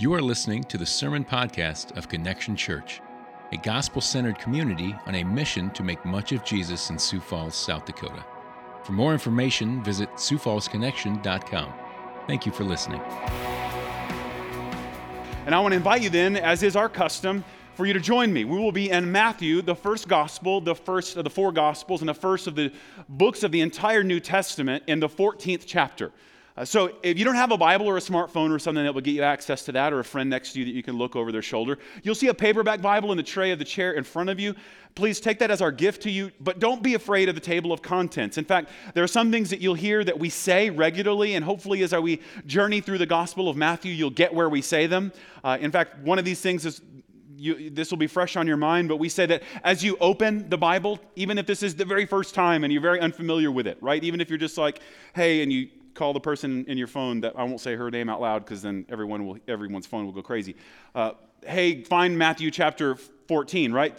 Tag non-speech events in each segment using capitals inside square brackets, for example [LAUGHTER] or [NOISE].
You are listening to the Sermon Podcast of Connection Church, a gospel centered community on a mission to make much of Jesus in Sioux Falls, South Dakota. For more information, visit SiouxFallsConnection.com. Thank you for listening. And I want to invite you then, as is our custom, for you to join me. We will be in Matthew, the first gospel, the first of the four gospels, and the first of the books of the entire New Testament in the 14th chapter. Uh, so if you don't have a Bible or a smartphone or something that will get you access to that, or a friend next to you that you can look over their shoulder, you'll see a paperback Bible in the tray of the chair in front of you. Please take that as our gift to you, but don't be afraid of the table of contents. In fact, there are some things that you'll hear that we say regularly, and hopefully, as we journey through the Gospel of Matthew, you'll get where we say them. Uh, in fact, one of these things is you, this will be fresh on your mind, but we say that as you open the Bible, even if this is the very first time and you're very unfamiliar with it, right? Even if you're just like, hey, and you call the person in your phone that I won't say her name out loud because then everyone will, everyone's phone will go crazy. Uh, hey, find Matthew chapter 14, right?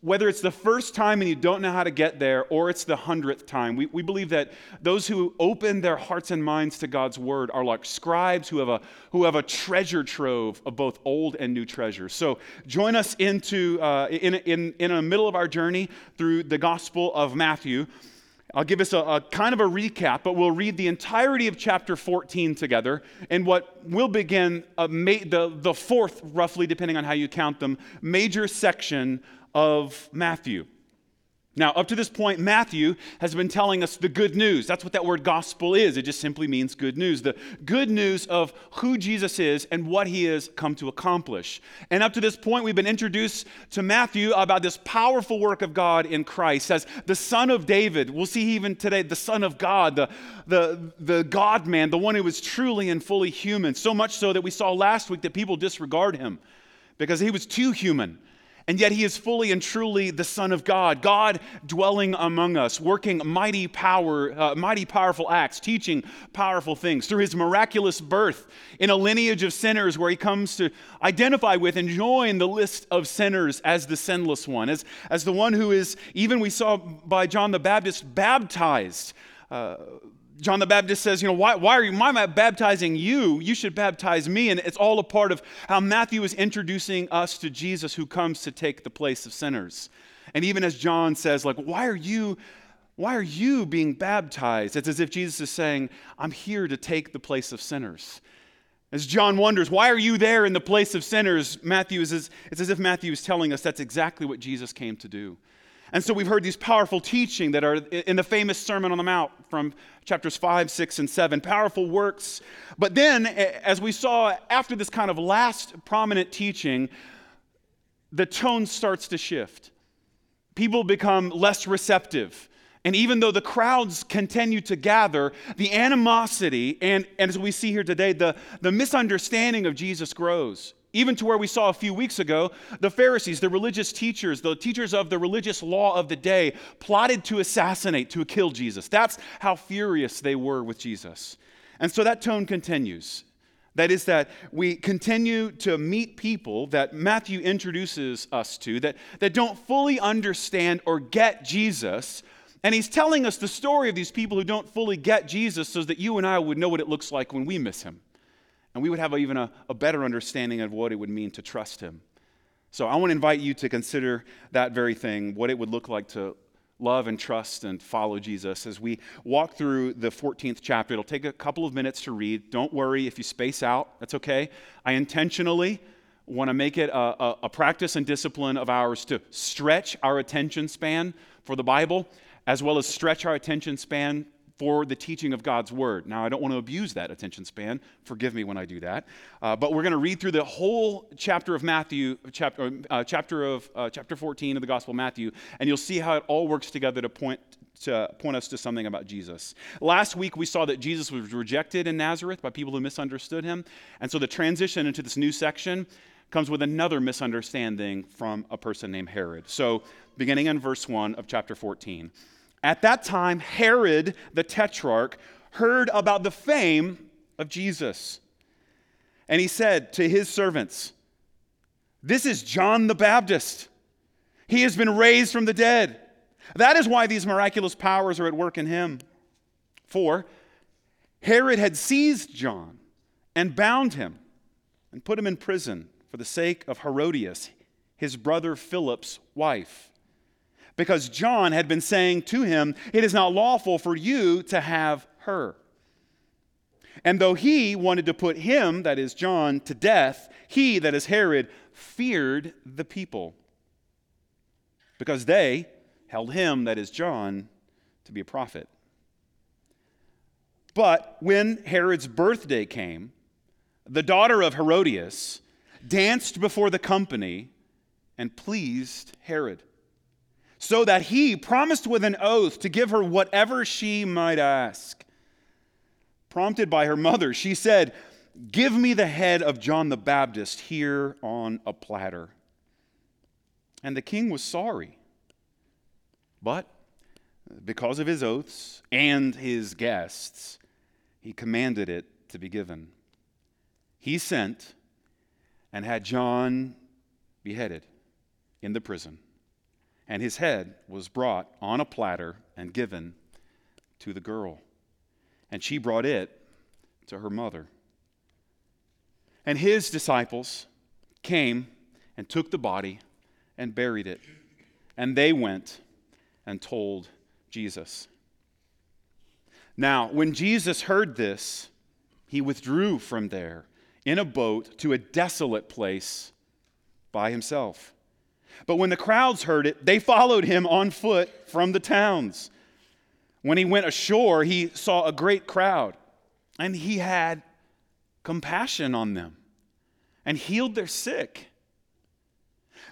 Whether it's the first time and you don't know how to get there, or it's the hundredth time, we, we believe that those who open their hearts and minds to God's word are like scribes who have a, who have a treasure trove of both old and new treasures. So join us into, uh, in, in, in the middle of our journey through the Gospel of Matthew. I'll give us a, a, kind of a recap, but we'll read the entirety of chapter 14 together and what will begin ma- the, the fourth, roughly, depending on how you count them, major section of Matthew. Now, up to this point, Matthew has been telling us the good news. That's what that word gospel is. It just simply means good news. The good news of who Jesus is and what he has come to accomplish. And up to this point, we've been introduced to Matthew about this powerful work of God in Christ as the Son of David. We'll see even today the Son of God, the, the, the God man, the one who was truly and fully human. So much so that we saw last week that people disregard him because he was too human. And yet he is fully and truly the Son of God, God dwelling among us, working mighty power, uh, mighty powerful acts, teaching powerful things through his miraculous birth in a lineage of sinners where he comes to identify with and join the list of sinners as the sinless one, as, as the one who is, even we saw by John the Baptist, baptized. Uh, John the Baptist says, you know, why, why are you, why am I baptizing you? You should baptize me. And it's all a part of how Matthew is introducing us to Jesus who comes to take the place of sinners. And even as John says, like, why are you, why are you being baptized? It's as if Jesus is saying, I'm here to take the place of sinners. As John wonders, why are you there in the place of sinners? Matthew is, it's as if Matthew is telling us that's exactly what Jesus came to do. And so we've heard these powerful teaching that are in the famous Sermon on the Mount from chapters 5, 6, and 7, powerful works. But then, as we saw after this kind of last prominent teaching, the tone starts to shift. People become less receptive. And even though the crowds continue to gather, the animosity and, and as we see here today, the, the misunderstanding of Jesus grows. Even to where we saw a few weeks ago, the Pharisees, the religious teachers, the teachers of the religious law of the day, plotted to assassinate, to kill Jesus. That's how furious they were with Jesus. And so that tone continues. That is, that we continue to meet people that Matthew introduces us to that, that don't fully understand or get Jesus. And he's telling us the story of these people who don't fully get Jesus so that you and I would know what it looks like when we miss him and we would have even a, a better understanding of what it would mean to trust Him. So I want to invite you to consider that very thing, what it would look like to love and trust and follow Jesus. As we walk through the 14th chapter, it'll take a couple of minutes to read. Don't worry if you space out, that's okay. I intentionally want to make it a, a, a practice and discipline of ours to stretch our attention span for the Bible, as well as stretch our attention span for the teaching of God's word. Now, I don't want to abuse that attention span. Forgive me when I do that. Uh, but we're going to read through the whole chapter of Matthew, chapter, uh, chapter of uh, chapter 14 of the Gospel of Matthew, and you'll see how it all works together to point to point us to something about Jesus. Last week we saw that Jesus was rejected in Nazareth by people who misunderstood him, and so the transition into this new section comes with another misunderstanding from a person named Herod. So, beginning in verse 1 of chapter 14. At that time, Herod the tetrarch heard about the fame of Jesus. And he said to his servants, This is John the Baptist. He has been raised from the dead. That is why these miraculous powers are at work in him. For Herod had seized John and bound him and put him in prison for the sake of Herodias, his brother Philip's wife. Because John had been saying to him, It is not lawful for you to have her. And though he wanted to put him, that is John, to death, he, that is Herod, feared the people. Because they held him, that is John, to be a prophet. But when Herod's birthday came, the daughter of Herodias danced before the company and pleased Herod, so that he promised with an oath to give her whatever she might ask. Prompted by her mother, she said, Give me the head of John the Baptist here on a platter. And the king was sorry. But because of his oaths and his guests, he commanded it to be given. He sent and had John beheaded in the prison, and his head was brought on a platter and given to the girl, and she brought it to her mother. And his disciples came and took the body and buried it, and they went and told Jesus. Now, when Jesus heard this, he withdrew from there in a boat to a desolate place by himself. But when the crowds heard it, they followed him on foot from the towns. When he went ashore, he saw a great crowd, and he had compassion on them and healed their sick.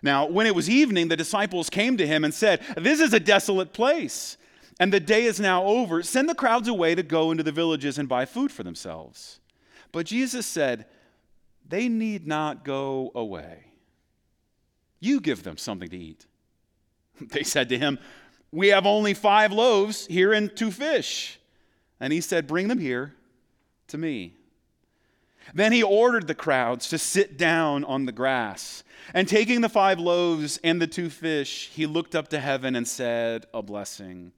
Now, when it was evening, the disciples came to him and said, This is a desolate place and the day is now over. Send the crowds away to go into the villages and buy food for themselves. But Jesus said, They need not go away. You give them something to eat. [LAUGHS] They said to him, We have only five loaves here and two fish. And he said, Bring them here to me. Then he ordered the crowds to sit down on the grass. And taking the five loaves and the two fish, he looked up to heaven and said a blessing.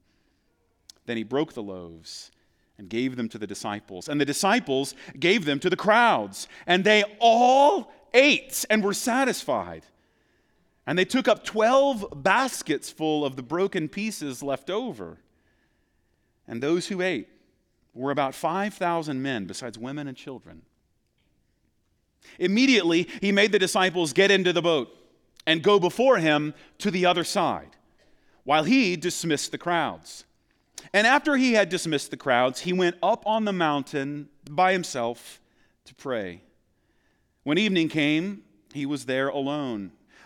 Then he broke the loaves and gave them to the disciples. And the disciples gave them to the crowds. And they all ate and were satisfied. And they took up 12 baskets full of the broken pieces left over. And those who ate were about 5,000 men, besides women and children. Immediately, he made the disciples get into the boat and go before him to the other side, while he dismissed the crowds. And after he had dismissed the crowds, he went up on the mountain by himself to pray. When evening came, he was there alone.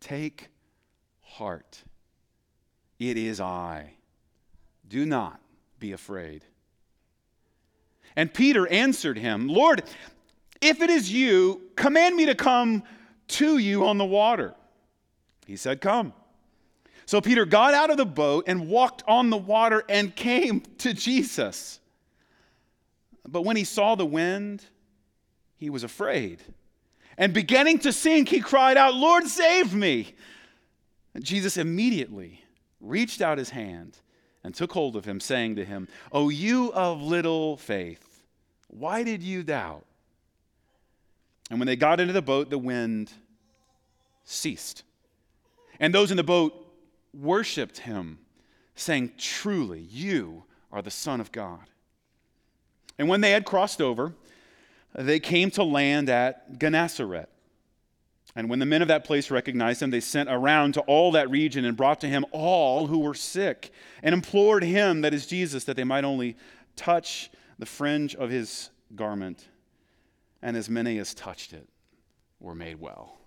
Take heart. It is I. Do not be afraid. And Peter answered him, Lord, if it is you, command me to come to you on the water. He said, Come. So Peter got out of the boat and walked on the water and came to Jesus. But when he saw the wind, he was afraid. And beginning to sink, he cried out, Lord, save me. And Jesus immediately reached out his hand and took hold of him, saying to him, O you of little faith, why did you doubt? And when they got into the boat, the wind ceased. And those in the boat worshiped him, saying, Truly, you are the Son of God. And when they had crossed over, they came to land at Gennesaret. And when the men of that place recognized him, they sent around to all that region and brought to him all who were sick and implored him, that is Jesus, that they might only touch the fringe of his garment. And as many as touched it were made well.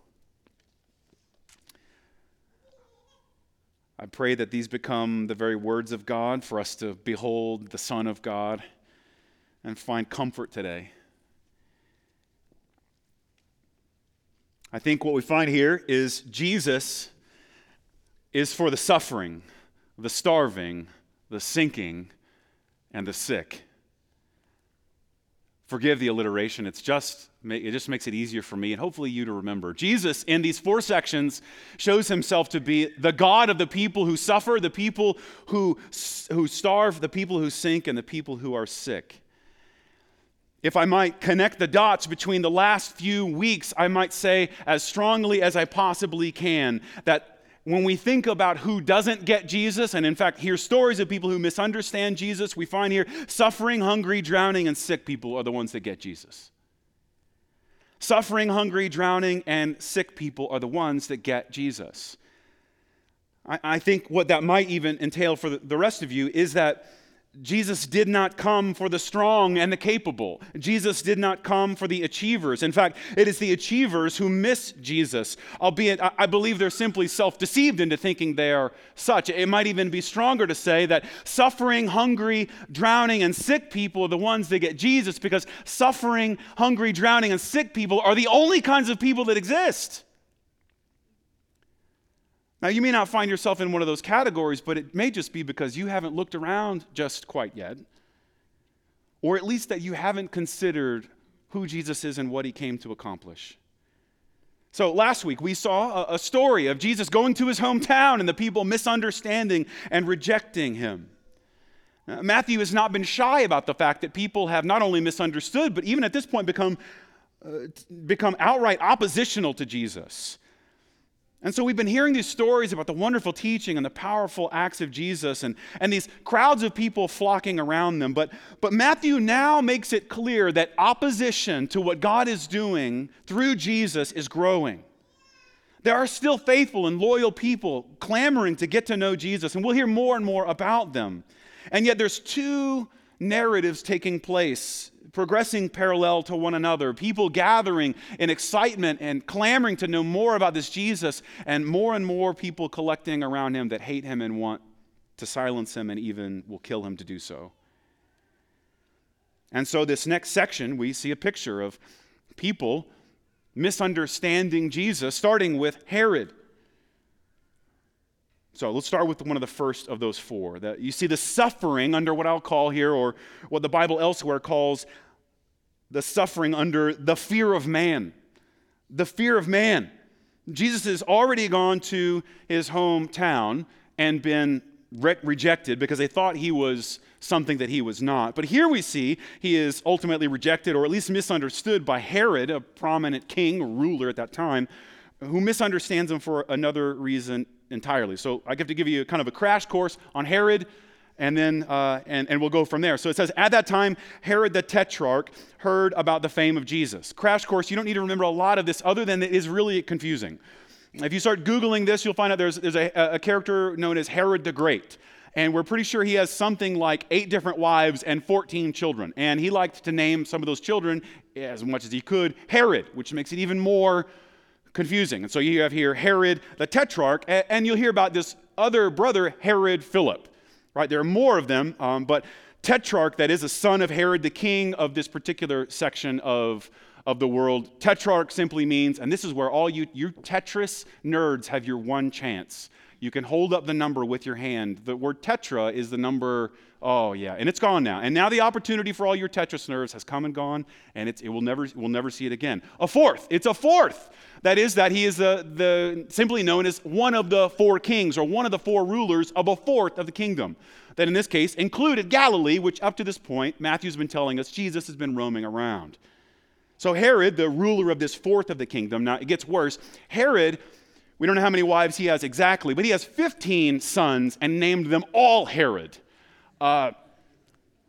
I pray that these become the very words of God for us to behold the Son of God and find comfort today. I think what we find here is Jesus is for the suffering, the starving, the sinking, and the sick. Forgive the alliteration. It's just it just makes it easier for me and hopefully you to remember. Jesus in these four sections shows himself to be the God of the people who suffer, the people who who starve, the people who sink and the people who are sick. If I might connect the dots between the last few weeks, I might say as strongly as I possibly can that when we think about who doesn't get Jesus, and in fact, hear stories of people who misunderstand Jesus, we find here suffering, hungry, drowning, and sick people are the ones that get Jesus. Suffering, hungry, drowning, and sick people are the ones that get Jesus. I, I think what that might even entail for the, the rest of you is that Jesus did not come for the strong and the capable. Jesus did not come for the achievers. In fact, it is the achievers who miss Jesus, albeit I believe they're simply self deceived into thinking they are such. It might even be stronger to say that suffering, hungry, drowning, and sick people are the ones that get Jesus because suffering, hungry, drowning, and sick people are the only kinds of people that exist. Now, you may not find yourself in one of those categories, but it may just be because you haven't looked around just quite yet, or at least that you haven't considered who Jesus is and what he came to accomplish. So, last week we saw a, story of Jesus going to his hometown and the people misunderstanding and rejecting him. Matthew has not been shy about the fact that people have not only misunderstood, but even at this point become, uh, become outright oppositional to Jesus. And so we've been hearing these stories about the wonderful teaching and the powerful acts of Jesus and, and these crowds of people flocking around them. But, but Matthew now makes it clear that opposition to what God is doing through Jesus is growing. There are still faithful and loyal people clamoring to get to know Jesus, and we'll hear more and more about them. And yet there's two narratives taking place progressing parallel to one another, people gathering in excitement and clamoring to know more about this Jesus, and more and more people collecting around him that hate him and want to silence him and even will kill him to do so. And so, this next section, we see a picture of people misunderstanding Jesus, starting with Herod. So let's start with one of the first of those four. That you see the suffering under what I'll call here, or what the Bible elsewhere calls the suffering under the fear of man. The fear of man. Jesus has already gone to his hometown and been re- rejected because they thought he was something that he was not. But here we see he is ultimately rejected or at least misunderstood by Herod, a prominent king, ruler at that time, who misunderstands him for another reason entirely. So I have to give you kind of a crash course on Herod, and then uh, and, and we'll go from there. So it says, at that time, Herod the Tetrarch heard about the fame of Jesus. Crash course, you don't need to remember a lot of this other than it is really confusing. If you start Googling this, you'll find out there's, there's a, a character known as Herod the Great. And we're pretty sure he has something like eight different wives and 14 children. And he liked to name some of those children, as much as he could, Herod, which makes it even more confusing. And so you have here Herod the Tetrarch, and you'll hear about this other brother, Herod Philip. Right? There are more of them, um, but Tetrarch, that is a son of Herod, the king of this particular section of, of the world. Tetrarch simply means, and this is where all you, you Tetris nerds have your one chance. You can hold up the number with your hand. The word tetra is the number, oh yeah, and it's gone now. And now the opportunity for all your Tetris nerves has come and gone, and it's, it will never, we'll never see it again. A fourth, it's a fourth. That is, that he is the, the, simply known as one of the four kings or one of the four rulers of a fourth of the kingdom. That in this case included Galilee, which up to this point, Matthew's been telling us Jesus has been roaming around. So Herod, the ruler of this fourth of the kingdom, now it gets worse. Herod, we don't know how many wives he has exactly, but he has 15 sons and named them all Herod. Uh,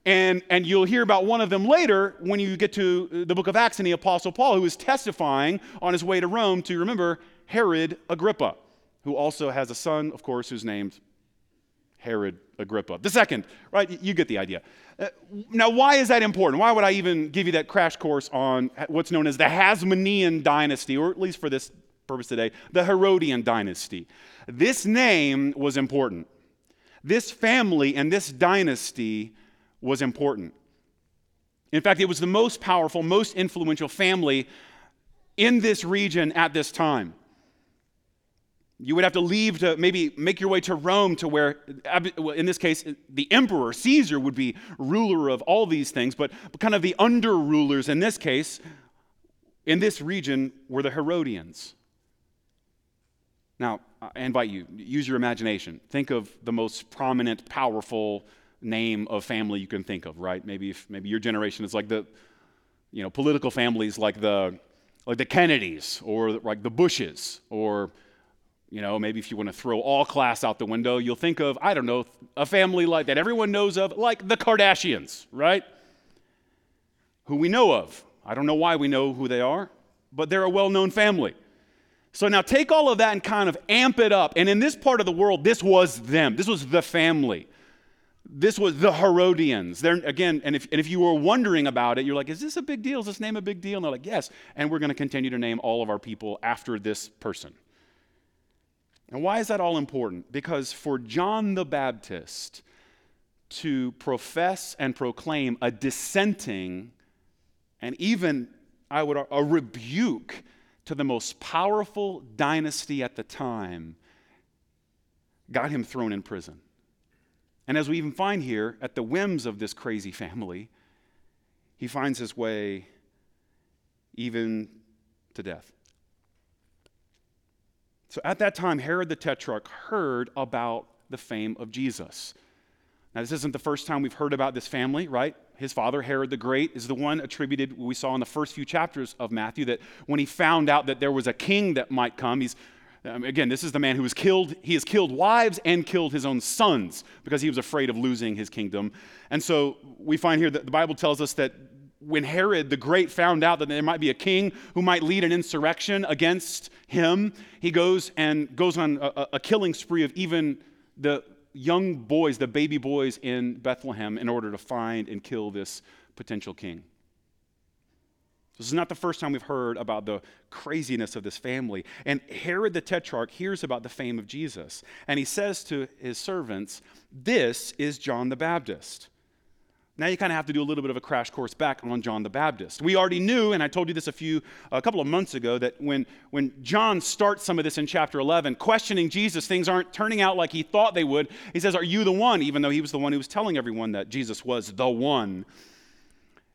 and, and you'll hear about one of them later when you get to the book of Acts and the Apostle Paul, who is testifying on his way to Rome to remember Herod Agrippa, who also has a son, of course, who's named Herod Agrippa. The second, right? You get the idea. Uh, now, why is that important? Why would I even give you that crash course on what's known as the Hasmonean dynasty, or at least for this purpose today, the Herodian dynasty? This name was important. This family and this dynasty was important. In fact, it was the most powerful, most influential family in this region at this time. You would have to leave to maybe make your way to Rome, to where, in this case, the emperor, Caesar, would be ruler of all these things, but kind of the under rulers in this case, in this region, were the Herodians. Now, I invite you, use your imagination. Think of the most prominent, powerful name of family you can think of, right? Maybe if maybe your generation is like the, you know, political families like the like the Kennedys or like the Bushes or you know, maybe if you want to throw all class out the window, you'll think of, I don't know, a family like that everyone knows of, like the Kardashians, right? Who we know of. I don't know why we know who they are, but they're a well known family. So now take all of that and kind of amp it up. And in this part of the world, this was them. This was the family. This was the Herodians. They're, again, and if, and if you were wondering about it, you're like, is this a big deal? Is this name a big deal? And they're like, yes. And we're going to continue to name all of our people after this person. And why is that all important? Because for John the Baptist to profess and proclaim a dissenting and even, I would, a rebuke to the most powerful dynasty at the time got him thrown in prison. And as we even find here, at the whims of this crazy family, he finds his way even to death. So at that time, Herod the Tetrarch heard about the fame of Jesus. Now, this isn't the first time we've heard about this family, right? His father, Herod the Great, is the one attributed, we saw in the first few chapters of Matthew, that when he found out that there was a king that might come, he's um, again, this is the man who was killed. He has killed wives and killed his own sons because he was afraid of losing his kingdom. And so we find here that the Bible tells us that when Herod the Great found out that there might be a king who might lead an insurrection against him, he goes and goes on a, a, killing spree of even the young boys, the baby boys in Bethlehem, in order to find and kill this potential king. This is not the first time we've heard about the craziness of this family. And Herod the Tetrarch hears about the fame of Jesus. And he says to his servants, This is John the Baptist now you kind of have to do a little bit of a crash course back on John the Baptist. We already knew, and I told you this a few, a couple of months ago, that when, when John starts some of this in chapter 11, questioning Jesus, things aren't turning out like he thought they would. He says, Are you the one? Even though he was the one who was telling everyone that Jesus was the one.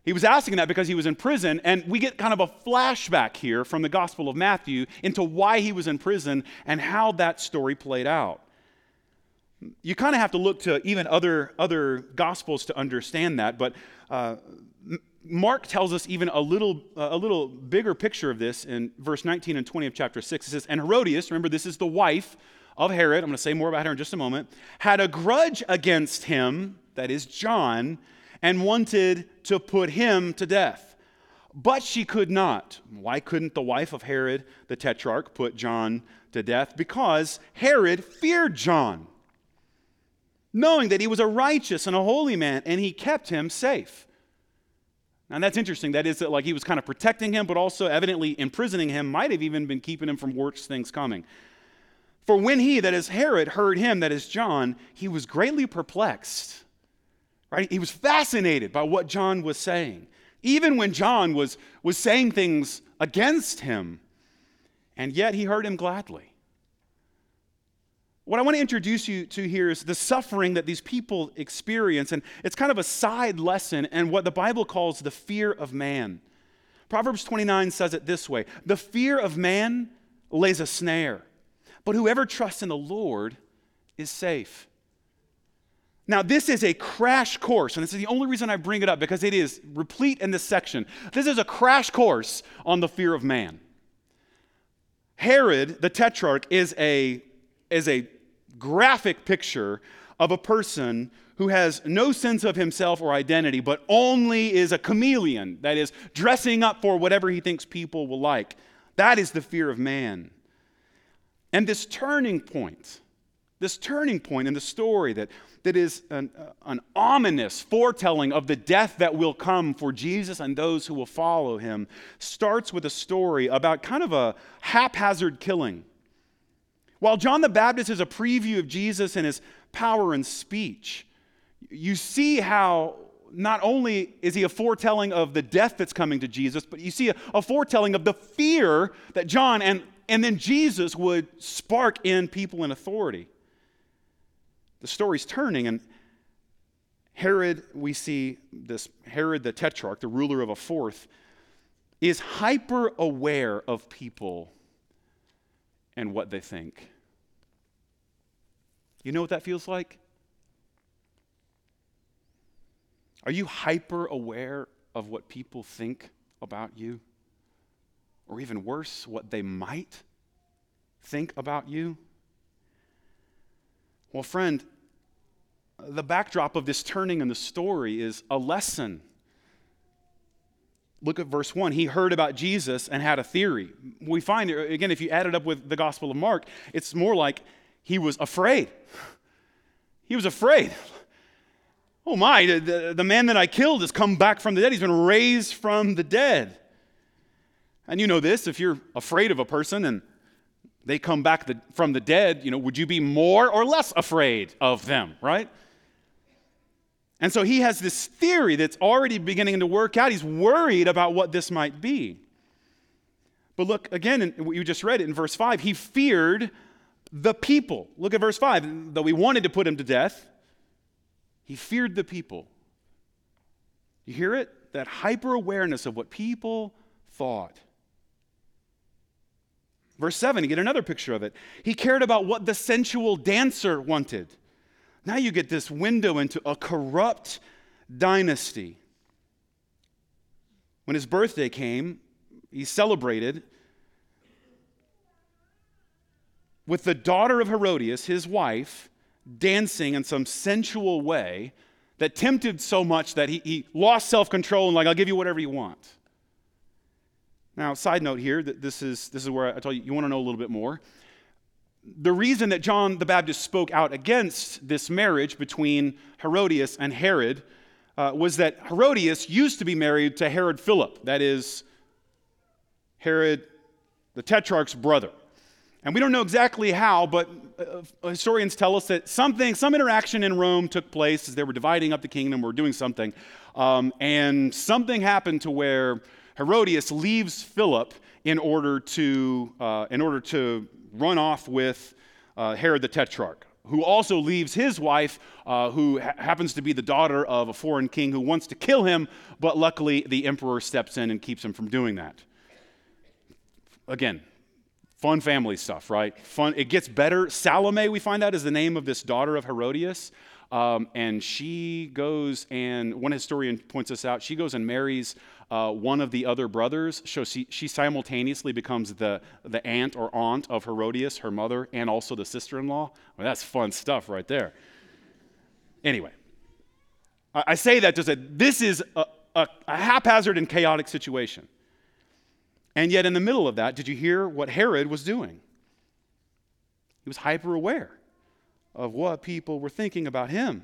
He was asking that because he was in prison, and we get kind of a flashback here from the Gospel of Matthew into why he was in prison and how that story played out you kind of have to look to even other, other gospels to understand that, but uh, Mark tells us even a little, uh, a little bigger picture of this in verse 19 and 20 of chapter 6. It says, And Herodias, remember this is the wife of Herod, I'm going to say more about her in just a moment, had a grudge against him, that is John, and wanted to put him to death. But she could not. Why couldn't the wife of Herod the Tetrarch put John to death? Because Herod feared John knowing that he was a righteous and a holy man, and he kept him safe. Now that's interesting. That is, that like he was kind of protecting him, but also evidently imprisoning him, might have even been keeping him from worse things coming. For when he, that is Herod, heard him, that is John, he was greatly perplexed. Right? He was fascinated by what John was saying. Even when John was, was saying things against him, and yet he heard him gladly. What I want to introduce you to here is the suffering that these people experience, and it's kind of a side lesson and what the Bible calls the fear of man. Proverbs 29 says it this way The fear of man lays a snare, but whoever trusts in the Lord is safe. Now, this is a crash course, and this is the only reason I bring it up because it is replete in this section. This is a crash course on the fear of man. Herod, the tetrarch, is a, is a graphic picture of a person who has no sense of himself or identity, but only is a chameleon, that is, dressing up for whatever he thinks people will like. That is the fear of man. And this turning point, this turning point in the story that, that is an, uh, an ominous foretelling of the death that will come for Jesus and those who will follow him, starts with a story about kind of a haphazard killing while John the Baptist is a preview of Jesus and his power and speech, you see how not only is he a foretelling of the death that's coming to Jesus, but you see a, a foretelling of the fear that John and, and then Jesus would spark in people in authority. The story's turning, and Herod, we see this Herod the Tetrarch, the ruler of a fourth, is hyper aware of people and what they think. You know what that feels like? Are you hyper aware of what people think about you? Or even worse, what they might think about you? Well, friend, the backdrop of this turning in the story is a lesson. Look at verse 1. He heard about Jesus and had a theory. We find, again, if you add it up with the Gospel of Mark, it's more like he was afraid. He was afraid. Oh my, the, the man that I killed has come back from the dead. He's been raised from the dead. And you know this if you're afraid of a person and they come back the, from the dead, you know, would you be more or less afraid of them, right? And so he has this theory that's already beginning to work out. He's worried about what this might be. But look again, you just read it in verse 5. He feared the people. Look at verse 5. Though he wanted to put him to death, he feared the people. You hear it? That hyper awareness of what people thought. Verse 7, you get another picture of it. He cared about what the sensual dancer wanted. Now you get this window into a corrupt dynasty. When his birthday came, he celebrated with the daughter of Herodias, his wife, dancing in some sensual way that tempted so much that he, he lost self control and, like, I'll give you whatever you want. Now, side note here, this is, this is where I tell you, you want to know a little bit more. The reason that John the Baptist spoke out against this marriage between Herodias and Herod uh, was that Herodias used to be married to Herod Philip, that is, Herod the Tetrarch's brother. And we don't know exactly how, but uh, historians tell us that something, some interaction in Rome took place as they were dividing up the kingdom or doing something. Um, and something happened to where Herodias leaves Philip in order to, uh, in order to run off with uh, Herod the Tetrarch, who also leaves his wife, uh, who ha- happens to be the daughter of a foreign king who wants to kill him, but luckily the emperor steps in and keeps him from doing that. Again, Fun family stuff, right? Fun. It gets better. Salome, we find out, is the name of this daughter of Herodias. Um, and she goes and one historian points this out. She goes and marries uh, one of the other brothers. So she, she simultaneously becomes the, the aunt or aunt of Herodias, her mother, and also the sister in law. Well, that's fun stuff right there. Anyway, I, I say that to say this is a, a, a haphazard and chaotic situation. And yet, in the middle of that, did you hear what Herod was doing? He was hyper aware of what people were thinking about him.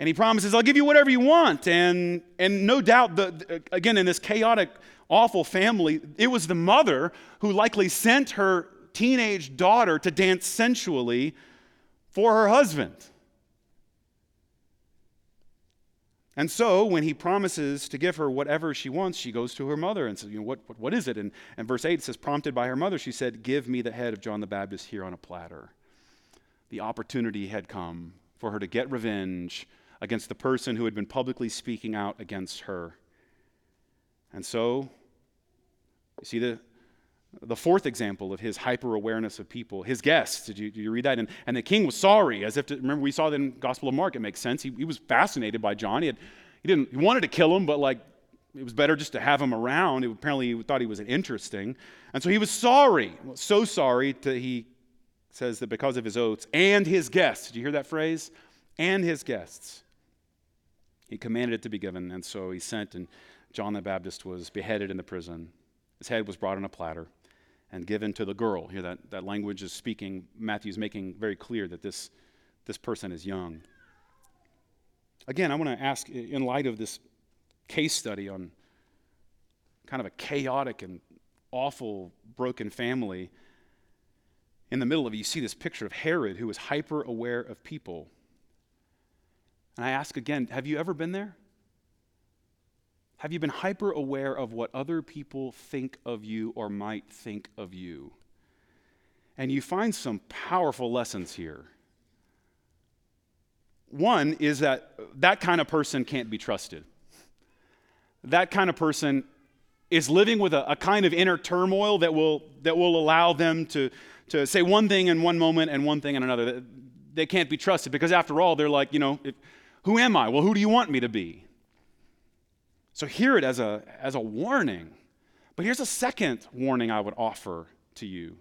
And he promises, I'll give you whatever you want. And, and no doubt, the, again, in this chaotic, awful family, it was the mother who likely sent her teenage daughter to dance sensually for her husband. And so, when he promises to give her whatever she wants, she goes to her mother and says, you know, what, what, what is it? And, and verse 8 says, prompted by her mother, she said, Give me the head of John the Baptist here on a platter. The opportunity had come for her to get revenge against the person who had been publicly speaking out against her. And so, you see the, the fourth example of his hyper awareness of people, his guests. Did you, did you read that? And, and the king was sorry, as if to, remember we saw that in the Gospel of Mark. It makes sense. He, he was fascinated by John. He, had, he didn't he wanted to kill him, but like it was better just to have him around. It, apparently, he thought he was interesting, and so he was sorry, so sorry that he says that because of his oaths and his guests. Did you hear that phrase? And his guests. He commanded it to be given, and so he sent, and John the Baptist was beheaded in the prison. His head was brought on a platter and given to the girl. Here, that, that language is speaking, Matthew's making very clear that this, this person is young. Again, I want to ask, in light of this case study on kind of a chaotic and awful, broken family, in the middle of it, you see this picture of Herod who is hyper aware of people. And I ask again, have you ever been there? Have you been hyper aware of what other people think of you or might think of you? And you find some powerful lessons here. One is that that kind of person can't be trusted. That kind of person is living with a, a, kind of inner turmoil that will, that will allow them to, to say one thing in one moment and one thing in another. They can't be trusted because, after all, they're like, you know, if, who am I? Well, who do you want me to be? So, hear it as a, as a warning. But here's a second warning I would offer to you.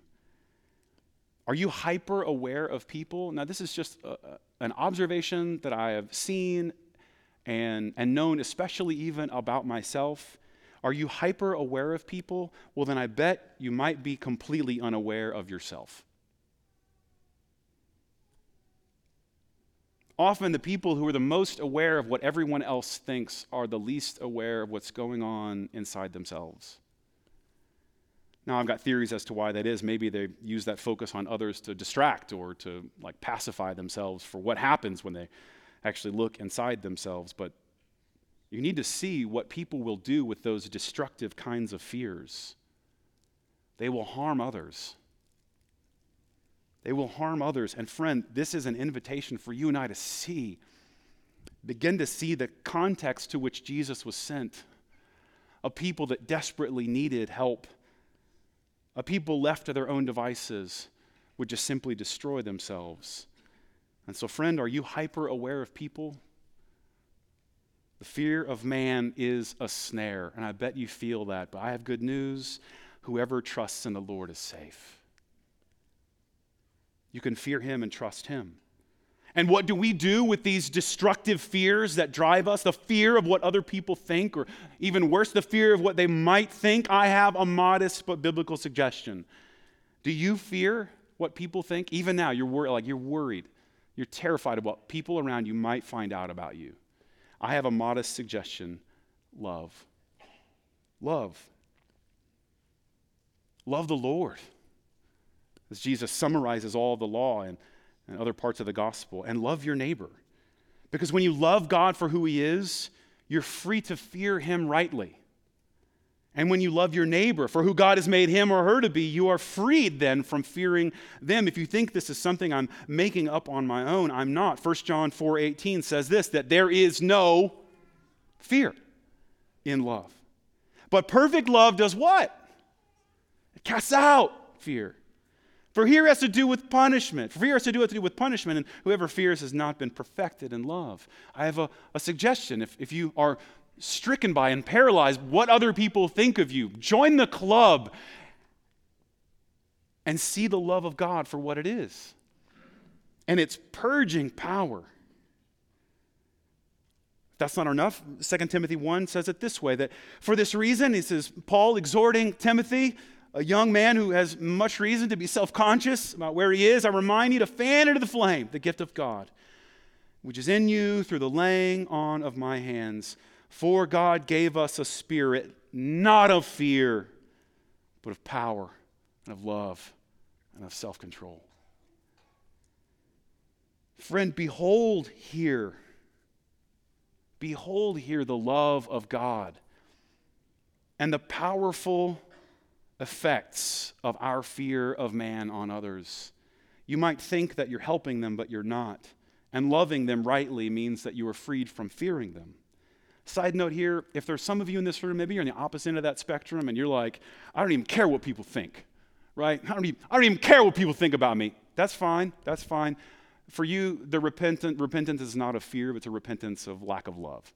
Are you hyper aware of people? Now, this is just a, an observation that I have seen and, and known, especially even about myself. Are you hyper aware of people? Well, then I bet you might be completely unaware of yourself. Often, the people who are the most aware of what everyone else thinks are the least aware of what's going on inside themselves. Now, I've got theories as to why that is. Maybe they use that focus on others to distract or to like pacify themselves for what happens when they actually look inside themselves. But you need to see what people will do with those destructive kinds of fears. They will harm others. They will harm others. And friend, this is an invitation for you and I to see, begin to see the context to which Jesus was sent. A people that desperately needed help a people left to their own devices would just simply destroy themselves. And so, friend, are you hyper aware of people? The fear of man is a snare, and I bet you feel that. But I have good news whoever trusts in the Lord is safe. You can fear him and trust him. And what do we do with these destructive fears that drive us? The fear of what other people think, or even worse, the fear of what they might think. I have a modest but biblical suggestion. Do you fear what people think? Even now, you're worried, like you're worried. You're terrified of what people around you might find out about you. I have a modest suggestion love. Love. Love the Lord. As Jesus summarizes all the law and and other parts of the gospel, and love your neighbor. Because when you love God for who He is, you're free to fear Him rightly. And when you love your neighbor for who God has made him or her to be, you are freed then from fearing them. If you think this is something I'm making up on my own, I'm not. 1 John 4:18 says this that there is no fear in love. But perfect love does what? It casts out fear. For fear has to do with punishment. For fear has to do, to do with punishment, and whoever fears has not been perfected in love. I have a, a suggestion. If, if you are stricken by and paralyzed what other people think of you, join the club and see the love of God for what it is. And its purging power. That's not enough. 2 Timothy 1 says it this way that for this reason, he says, Paul exhorting Timothy, a young man who has much reason to be self conscious about where he is, I remind you to fan into the flame the gift of God, which is in you through the laying on of my hands. For God gave us a spirit not of fear, but of power and of love and of self control. Friend, behold here. Behold here the love of God and the powerful effects of our fear of man on others. You might think that you're helping them, but you're not. And loving them rightly means that you are freed from fearing them. Side note here if there's some of you in this room, maybe you're on the opposite end of that spectrum and you're like, I don't even care what people think, right? I don't even, I don't even care what people think about me. That's fine. That's fine. For you, the repentant, repentance is not a fear, but it's a repentance of lack of love.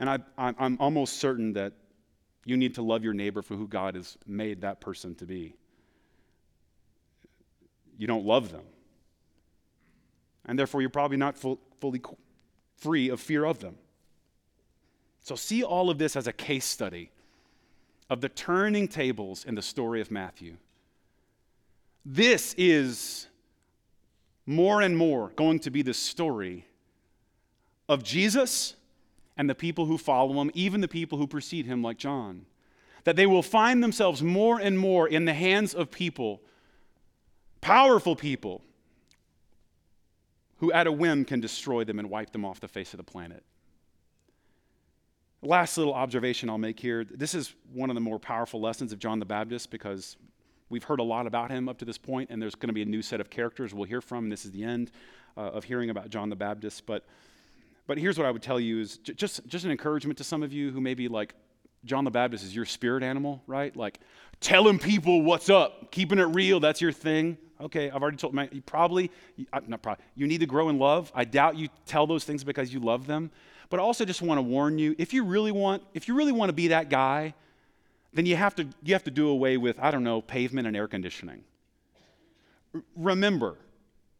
And I, I'm almost certain that you need to love your neighbor for who God has made that person to be. You don't love them. And therefore, you're probably not full, fully free of fear of them. So, see all of this as a case study of the turning tables in the story of Matthew. This is more and more going to be the story of Jesus and the people who follow him, even the people who precede him, like John. That they will find themselves more and more in the hands of people, powerful people, who at a whim can destroy them and wipe them off the face of the planet. Last little observation I'll make here. This is one of the more powerful lessons of John the Baptist because we've heard a lot about him up to this point, and there's going to be a new set of characters we'll hear from. This is the end uh, of hearing about John the Baptist. But, but here's what I would tell you is j- just, just an encouragement to some of you who may be like, John the Baptist is your spirit animal, right? Like telling people what's up, keeping it real, that's your thing. Okay, I've already told my, you probably, not probably, you need to grow in love. I doubt you tell those things because you love them. But I also just want to warn you, if you really want, if you really want to be that guy, then you have to, you have to do away with, I don't know, pavement and air conditioning. R- remember,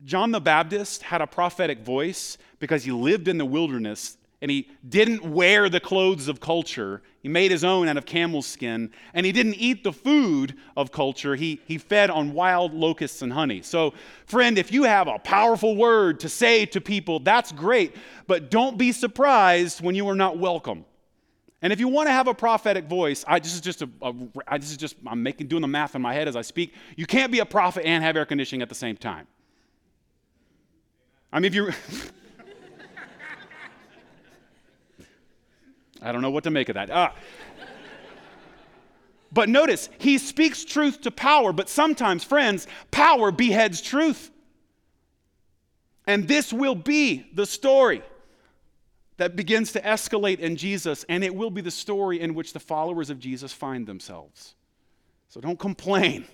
John the Baptist had a prophetic voice because he lived in the wilderness and he didn't wear the clothes of culture. He made his own out of camel skin, and he didn't eat the food of culture. He, he fed on wild locusts and honey. So, friend, if you have a powerful word to say to people, that's great, but don't be surprised when you are not welcome. And if you want to have a prophetic voice, I, this is just a, a I, this is just I'm making doing the math in my head as I speak. You can't be a prophet and have air conditioning at the same time. I mean, if you I don't know what to make of that. Ah. But notice, he speaks truth to power, but sometimes, friends, power beheads truth. And this will be the story that begins to escalate in Jesus, and it will be the story in which the followers of Jesus find themselves. So don't complain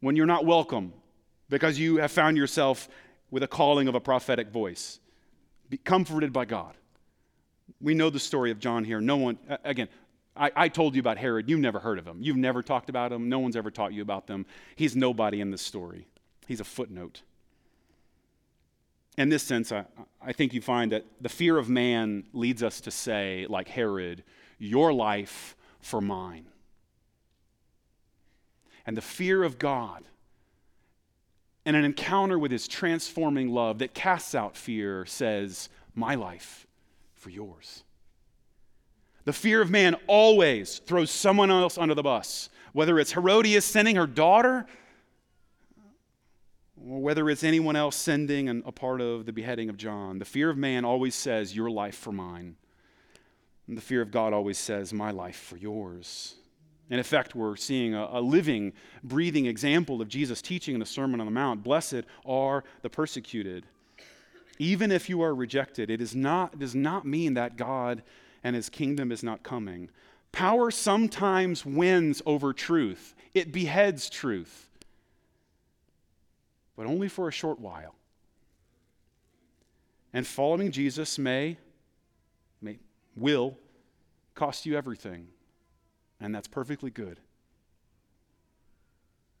when you're not welcome because you have found yourself with a calling of a prophetic voice. Be comforted by God. We know the story of John here. No one, again, I, I, told you about Herod. You've never heard of him. You've never talked about him. No one's ever taught you about them. He's nobody in this story, he's a footnote. In this sense, I, I think you find that the fear of man leads us to say, like Herod, your life for mine. And the fear of God and an encounter with his transforming love that casts out fear says, My life for yours. The fear of man always throws someone else under the bus, whether it's Herodias sending her daughter, or whether it's anyone else sending and a part of the beheading of John. The fear of man always says, Your life for mine. And the fear of God always says, My life for yours. In effect, we're seeing a, a, living, breathing example of Jesus teaching in the Sermon on the Mount. Blessed are the persecuted. Even if you are rejected, it, is not, it does not mean that God and his kingdom is not coming. Power sometimes wins over truth, it beheads truth, but only for a short while. And following Jesus may, may will cost you everything, and that's perfectly good.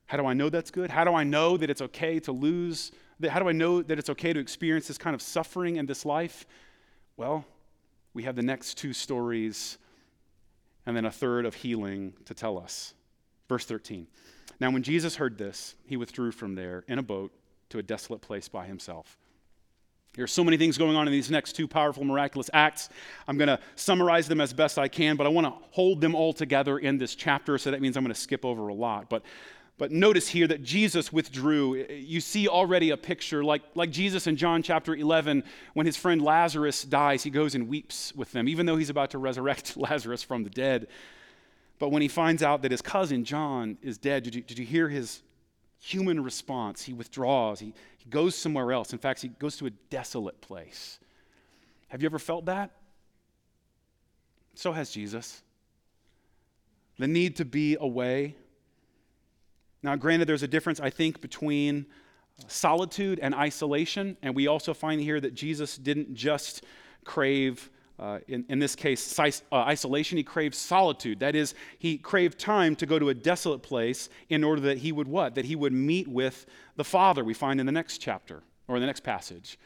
How do I know that's good? How do I know that it's okay to lose how do I know that it's okay to experience this kind of suffering in this life? Well, we have the next two stories and then a third of healing to tell us. Verse 13. Now, when Jesus heard this, he withdrew from there in a boat to a desolate place by himself. There are so many things going on in these next two powerful, miraculous acts. I'm going to summarize them as best I can, but I want to hold them all together in this chapter, so that means I'm going to skip over a lot. But but notice here that Jesus withdrew. You see already a picture like, like Jesus in John chapter 11, when his friend Lazarus dies, he goes and weeps with them, even though he's about to resurrect [LAUGHS] Lazarus from the dead. But when he finds out that his cousin John is dead, did you, did you hear his human response? He withdraws, he, he goes somewhere else. In fact, he goes to a desolate place. Have you ever felt that? So has Jesus. The need to be away now, granted, there's a difference, I think, between uh, solitude and isolation. And we also find here that Jesus didn't just crave, uh, in, in this case, uh, isolation, he craved solitude. That is, he craved time to go to a desolate place in order that he would what? That he would meet with the Father, we find in the next chapter or in the next passage.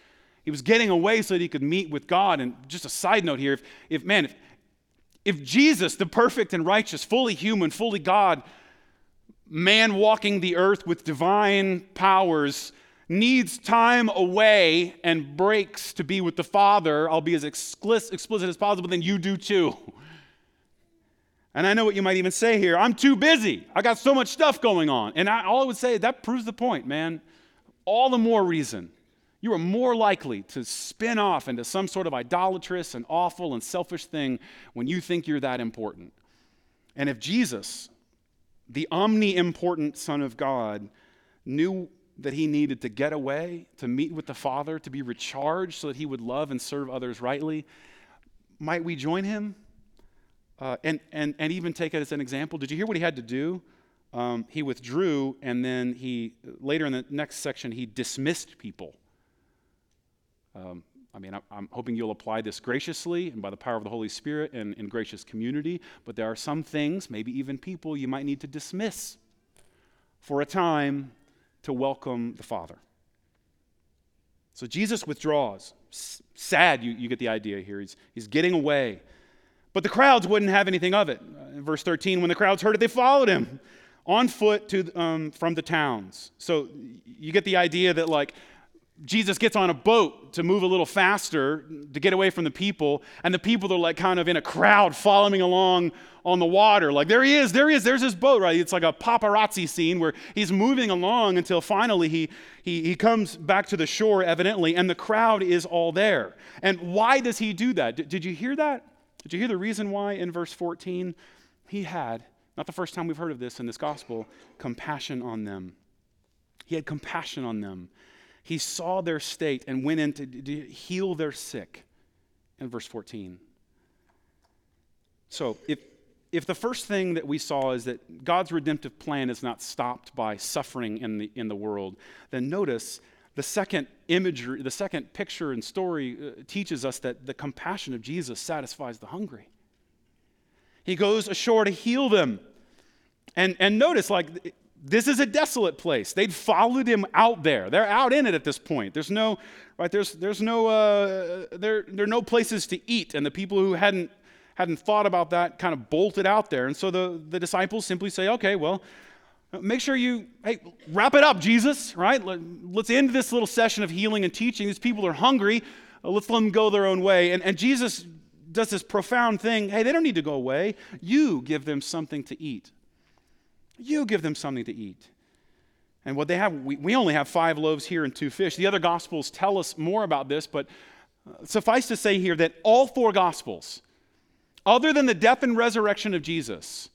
He was getting away so that he could meet with God. And just a side note here if, if man, if, if Jesus, the perfect and righteous, fully human, fully God, man walking the earth with divine powers needs time away and breaks to be with the Father, I'll be as explicit as possible, then you do too. And I know what you might even say here I'm too busy. I got so much stuff going on. And I, all I would say, that proves the point, man. All the more reason. you are more likely to spin off into some sort of idolatrous and awful and selfish thing when you think you're that important. And if Jesus, the omni important Son of God, knew that he needed to get away, to meet with the Father, to be recharged so that he would love and serve others rightly, might we join him? Uh, and, and, and even take it as an example. Did you hear what he had to do? Um, he withdrew, and then he, later in the next section, he dismissed people. Um, I mean, I'm hoping you'll apply this graciously and by the power of the Holy Spirit and in gracious community, but there are some things, maybe even people, you might need to dismiss for a time to welcome the Father. So Jesus withdraws. Sad, you, you get the idea here. He's, he's getting away. But the crowds wouldn't have anything of it. In verse 13, when the crowds heard it, they followed him on foot to, um, from the towns. So you get the idea that, like, Jesus gets on a boat to move a little faster to get away from the people, and the people are like kind of in a crowd following along on the water. Like, there he is, there he is, there's his boat, right? It's like a paparazzi scene where he's moving along until finally he, he, he comes back to the shore, evidently, and the crowd is all there. And why does he do that? D- did you hear that? Did you hear the reason why in verse 14? He had, not the first time we've heard of this in this gospel, compassion on them. He had compassion on them. He saw their state and went in to, heal their sick in verse 14. So, if, if the first thing that we saw is that God's redemptive plan is not stopped by suffering in the, in the world, then notice the second imagery, the second picture and story uh, teaches us that the compassion of Jesus satisfies the hungry. He goes ashore to heal them. And, and notice, like, this is a desolate place. They'd followed him out there. They're out in it at this point. There's no, right? There's, there's no, uh, there, there are no places to eat. And the people who hadn't, hadn't thought about that kind of bolted out there. And so the, the disciples simply say, okay, well, make sure you, hey, wrap it up, Jesus, right? Let, us end this little session of healing and teaching. These people are hungry. Uh, let's let them go their own way. And, and Jesus does this profound thing. Hey, they don't need to go away. You give them something to eat. You give them something to eat. And what they have, we, we only have five loaves here and two fish. The other gospels tell us more about this, but uh, suffice to say here that all four gospels, other than the death and resurrection of Jesus,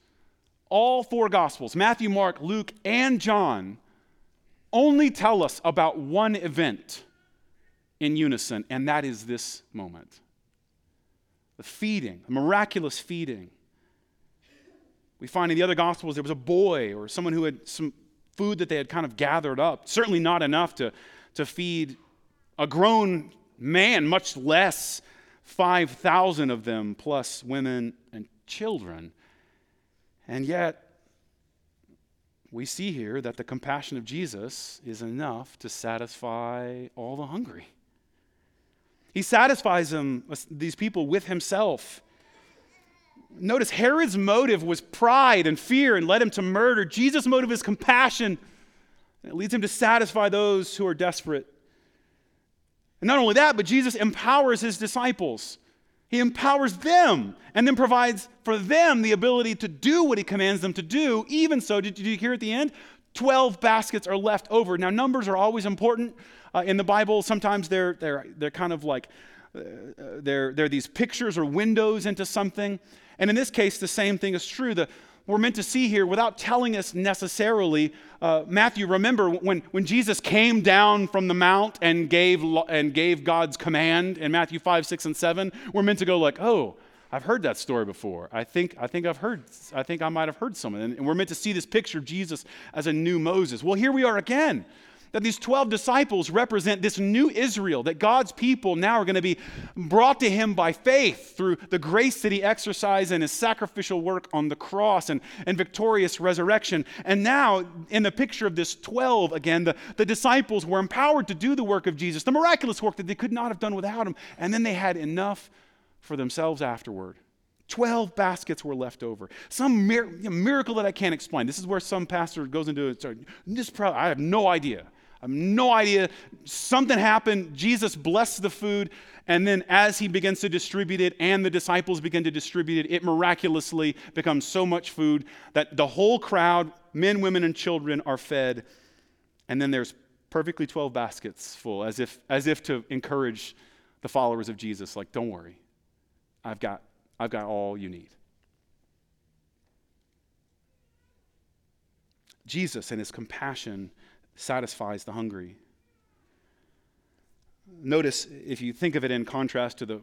all four gospels, Matthew, Mark, Luke, and John, only tell us about one event in unison, and that is this moment the feeding, the miraculous feeding we find in the other Gospels there was a boy or someone who had some food that they had kind of gathered up, certainly not enough to, to feed a grown man, much less 5,000 of them, plus women and children. And yet, we see here that the compassion of Jesus is enough to satisfy all the hungry. He satisfies them, uh, these people with himself. Notice Herod's motive was pride and fear and led him to murder. Jesus' motive is compassion. It leads him to satisfy those who are desperate. And not only that, but Jesus empowers his disciples. He empowers them and then provides for them the ability to do what he commands them to do. Even so, did, you hear at the end? 12 baskets are left over. Now, numbers are always important uh, in the Bible. Sometimes they're, they're, they're kind of like, they're, they're these pictures or windows into something. And in this case, the same thing is true. The, we're meant to see here without telling us necessarily. Uh, Matthew, remember when, when Jesus came down from the mount and gave, and gave God's command in Matthew 5, 6, and 7, we're meant to go like, oh, I've heard that story before. I think, I think I've heard, I think I might have heard some. And we're meant to see this picture of Jesus as a new Moses. Well, here we are again that these 12 disciples represent this new Israel, that God's people now are going to be brought to him by faith through the grace that he exercised in his sacrificial work on the cross and, and victorious resurrection. And now, in the picture of this 12 again, the, the disciples were empowered to do the work of Jesus, the miraculous work that they could not have done without him. And then they had enough for themselves afterward. 12 baskets were left over. Some mir- miracle that I can't explain. This is where some pastor goes into it. This probably, I have no idea. I have no idea. Something happened. Jesus blessed the food. And then, as he begins to distribute it and the disciples begin to distribute it, it miraculously becomes so much food that the whole crowd, men, women, and children, are fed. And then there's perfectly 12 baskets full, as if, as if to encourage the followers of Jesus, like, don't worry, I've got, I've got all you need. Jesus and his compassion satisfies the hungry. Notice, if you think of it in contrast to the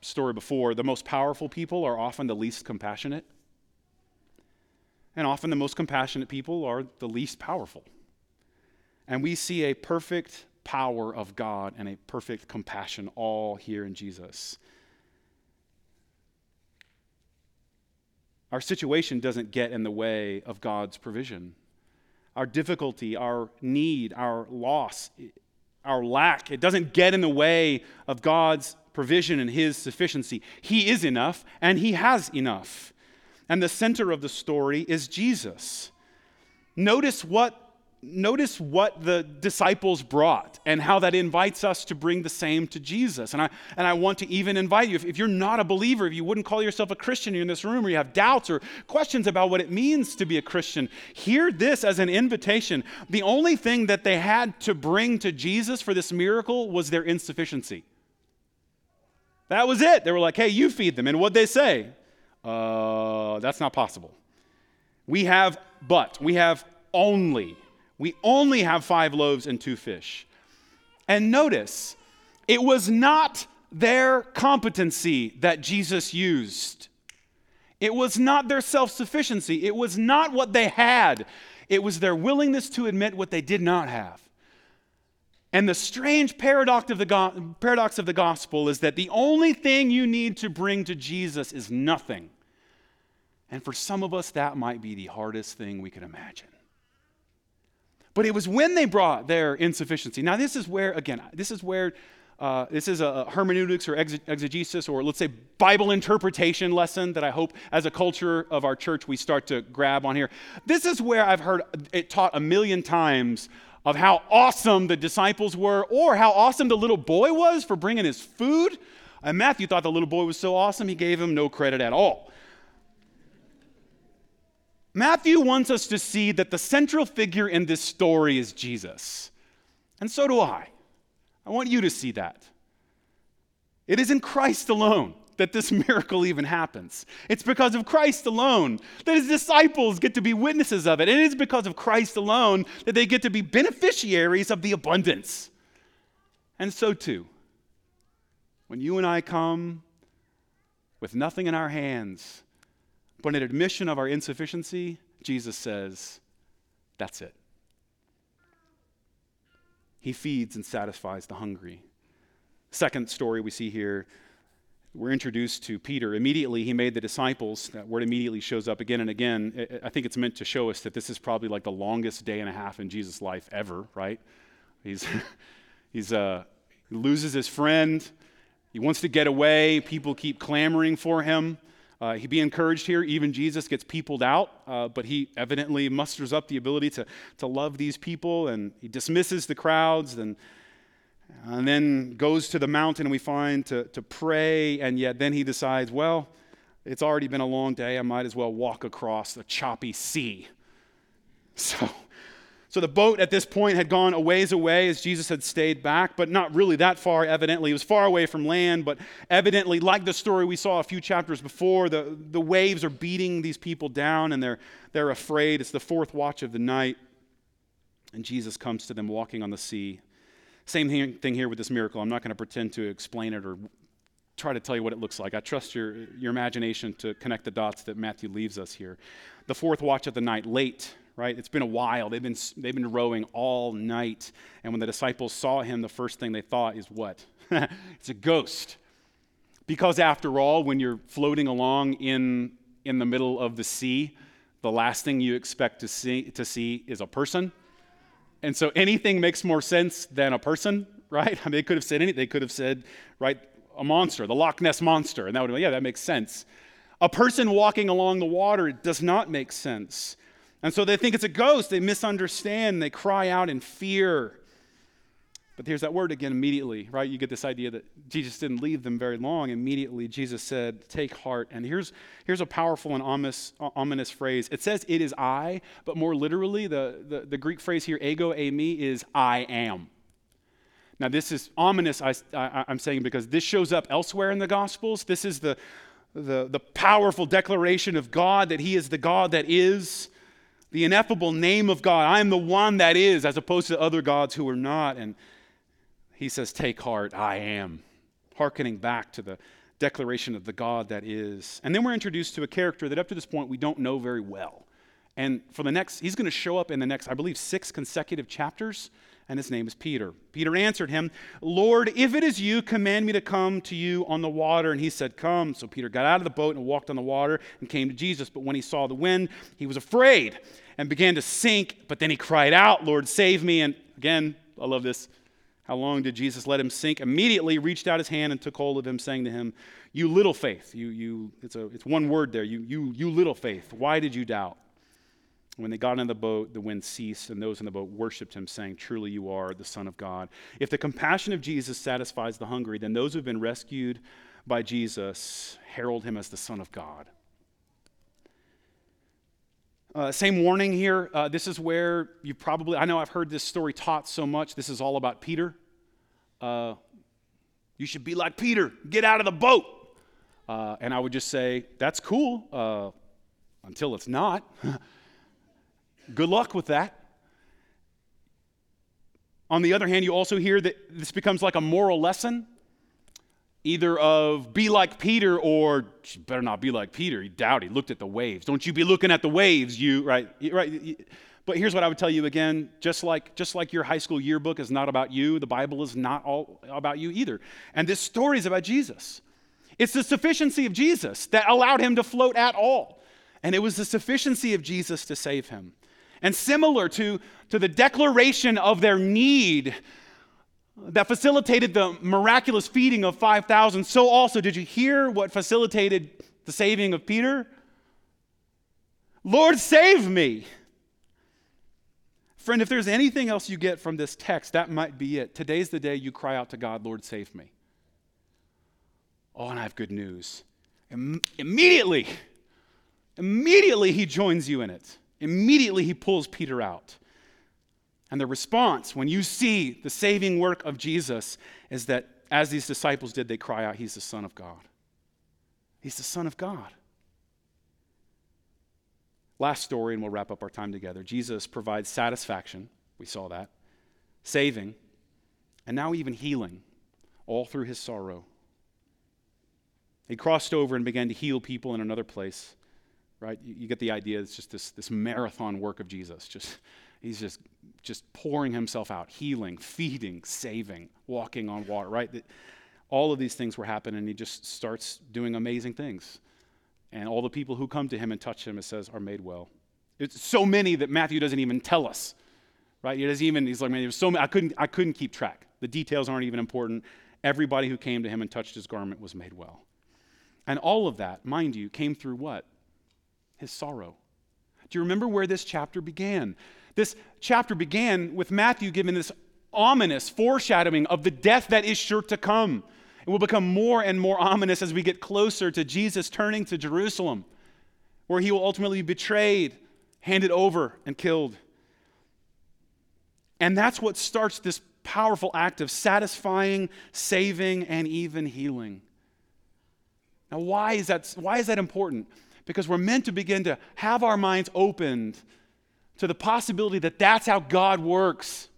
story before, the most powerful people are often the least compassionate. And often the most compassionate people are the least powerful. And we see a perfect power of God and a perfect compassion all here in Jesus. Our situation doesn't get in the way of God's provision. Our difficulty, our need, our loss, our lack, it doesn't get in the way of God's provision and His sufficiency. He is enough, and He has enough. And the center of the story is Jesus. Notice what notice what the disciples brought and how that invites us to bring the same to Jesus. And I, and I want to even invite you, if, if you're not a believer, if you wouldn't call yourself a Christian, you're in this room or you have doubts or questions about what it means to be a Christian, hear this as an invitation. The only thing that they had to bring to Jesus for this miracle was their insufficiency. That was it. They were like, hey, you feed them. And what'd they say? Uh, that's not possible. We have but, we have only we only have five loaves and two fish. And notice, it was not their competency that Jesus used. It was not their self sufficiency. It was not what they had. It was their willingness to admit what they did not have. And the strange paradox of the, go- paradox of the gospel is that the only thing you need to bring to Jesus is nothing. And for some of us, that might be the hardest thing we can imagine. But it was when they brought their insufficiency. Now, this is where, again, this is where. Uh, this is a hermeneutics or exegesis or let's say Bible interpretation lesson that I hope as a culture of our church we start to grab on here. This is where I've heard it taught a million times of how awesome the disciples were or how awesome the little boy was for bringing his food. And Matthew thought the little boy was so awesome he gave him no credit at all. Matthew wants us to see that the central figure in this story is Jesus. And so do I. I want you to see that. It is in Christ alone that this [LAUGHS] miracle even happens. It's because of Christ alone that his disciples get to be witnesses of it. It is because of Christ alone that they get to be beneficiaries of the abundance. And so too, when you and I come with nothing in our hands, but in admission of our insufficiency, Jesus says, That's it. He feeds and satisfies the hungry. Second story we see here, we're introduced to Peter. Immediately, he made the disciples. That word immediately shows up again and again. I think it's meant to show us that this is probably like the longest day and a half in Jesus' life ever, right? He's, [LAUGHS] he's, uh, he loses his friend. He wants to get away. People keep clamoring for him. Uh, he be encouraged here. Even Jesus gets peopled out, uh, but he evidently musters up the ability to, to love these people and he dismisses the crowds and, and then goes to the mountain, and we find, to, to pray. And yet then he decides, well, it's already been a long day. I might as well walk across the choppy sea. [LAUGHS] So so the boat at this point had gone a ways away as Jesus had stayed back, but not really that far, evidently. It was far away from land, but evidently, like the story we saw a few chapters before, the, the waves are beating these people down and they're, they're afraid. It's the fourth watch of the night, and Jesus comes to them walking on the sea. Same thing here with this miracle. I'm not going to pretend to explain it or try to tell you what it looks like. I trust your, your imagination to connect the dots that Matthew leaves us here. The fourth watch of the night, late, right? It's been a while. They've been, they've been rowing all night. And when the disciples saw him, the first thing they thought is what? [LAUGHS] it's a ghost. Because after all, when you're floating along in, in the middle of the sea, the last thing you expect to see, to see is a person. And so anything makes more sense than a person, [LAUGHS] right? I mean, they could have said anything. They could have said, right, a monster, the Loch Ness monster. And that would have been, yeah, that makes sense. A person walking along the water does not make sense. And so they think it's a ghost. They misunderstand. They cry out in fear. But here's that word again immediately, right? You get this idea that Jesus didn't leave them very long. Immediately, Jesus said, Take heart. And here's, here's a powerful and ominous, ominous phrase. It says, It is I, but more literally, the, the, the Greek phrase here, ego eimi, is I am. Now, this is ominous, I, am saying, because this shows up elsewhere in the Gospels. This is the, the, the powerful declaration of God that He is the God that is, the ineffable name of God. I am the one that is, as opposed to other gods who are not. And he says, Take heart, I am, hearkening back to the declaration of the God that is. And then we're introduced to a character that up to this point we don't know very well. And for the next, he's going to show up in the next, I believe, six consecutive chapters, and his name is Peter. Peter answered him, Lord, if it is you, command me to come to you on the water. And he said, Come. So Peter got out of the boat and walked on the water and came to Jesus. But when he saw the wind, he was afraid and began to sink. But then he cried out, Lord, save me. And again, I love this. How long did Jesus let him sink? Immediately reached out his hand and took hold of him, saying to him, You little faith. You, you, it's, a, it's one word there. You, you, you little faith. Why did you doubt? When they got into the boat, the wind ceased, and those in the boat worshiped him, saying, Truly you are the Son of God. If the compassion of Jesus satisfies the hungry, then those who have been rescued by Jesus herald him as the Son of God. Uh, same warning here. Uh, this is where you probably, I know I've heard this story taught so much. This is all about Peter. Uh, you should be like Peter, get out of the boat. Uh, and I would just say, that's cool uh, until it's not. [LAUGHS] Good luck with that. On the other hand, you also hear that this becomes like a moral lesson either of be like Peter or better not be like Peter. He doubted. He looked at the waves. Don't you be looking at the waves, you right? Right. But here's what I would tell you again, just like just like your high school yearbook is not about you, the Bible is not all about you either. And this story is about Jesus. It's the sufficiency of Jesus that allowed him to float at all. And it was the sufficiency of Jesus to save him. And similar to, to the declaration of their need that facilitated the miraculous feeding of 5,000, so also did you hear what facilitated the saving of Peter? Lord, save me. Friend, if there's anything else you get from this text, that might be it. Today's the day you cry out to God, Lord, save me. Oh, and I have good news. Im- immediately, immediately he joins you in it. Immediately he pulls Peter out. And the response, when you see the saving work of Jesus, is that as these disciples did, they cry out, He's the Son of God. He's the Son of God. Last story, and we'll wrap up our time together. Jesus provides satisfaction. We saw that. Saving. And now even healing, all through his sorrow. He crossed over and began to heal people in another place. Right? You, you get the idea. It's just this, this marathon work of Jesus. Just He's just, just pouring himself out, healing, feeding, saving, walking on water, right? All of these things were happening, and he just starts doing amazing things. And all the people who come to him and touch him, it says, are made well. It's so many that Matthew doesn't even tell us, right? He doesn't even, he's like, man, there's so many, I couldn't, I couldn't keep track. The details aren't even important. Everybody who came to him and touched his garment was made well. And all of that, mind you, came through what? His sorrow. Do you remember where this chapter began? This chapter began with Matthew giving this ominous foreshadowing of the death that is sure to come. It will become more and more ominous as we get closer to Jesus turning to Jerusalem, where he will ultimately be betrayed, handed over, and killed. And that's what starts this powerful act of satisfying, saving, and even healing. Now, why is that, why is that important? Because we're meant to begin to have our minds opened to the possibility that that's how God works.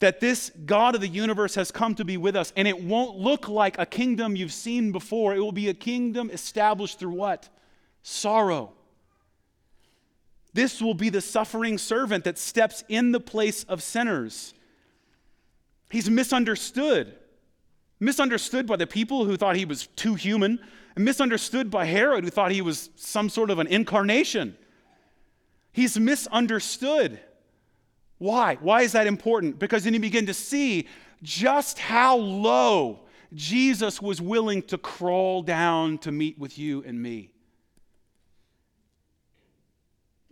That this God of the universe has come to be with us, and it won't look like a kingdom you've seen before. It will be a kingdom established through what? Sorrow. This will be the suffering servant that steps in the place of sinners. He's misunderstood. Misunderstood by the people who thought he was too human, misunderstood by Herod, who thought he was some sort of an incarnation. He's misunderstood. Why? Why is that important? Because then you begin to see just how low Jesus was willing to crawl down to meet with you and me.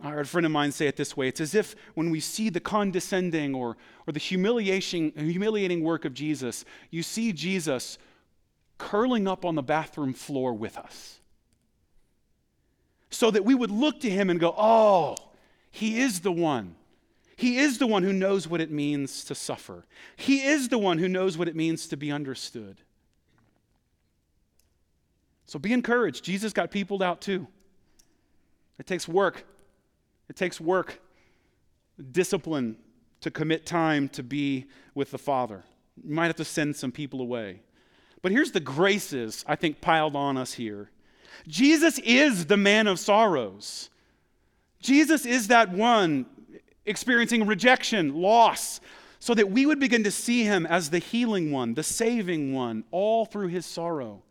I heard a friend of mine say it this way it's as if when we see the condescending or, or the humiliating, humiliating work of Jesus, you see Jesus curling up on the bathroom floor with us. So that we would look to him and go, oh, he is the one. He is the one who knows what it means to suffer. He is the one who knows what it means to be understood. So be encouraged. Jesus got peopled out too. It takes work. It takes work, discipline to commit time to be with the Father. You might have to send some people away. But here's the graces I think piled on us here Jesus is the man of sorrows. Jesus is that one experiencing rejection, loss, so that we would begin to see him as the healing one, the saving one, all through his sorrow.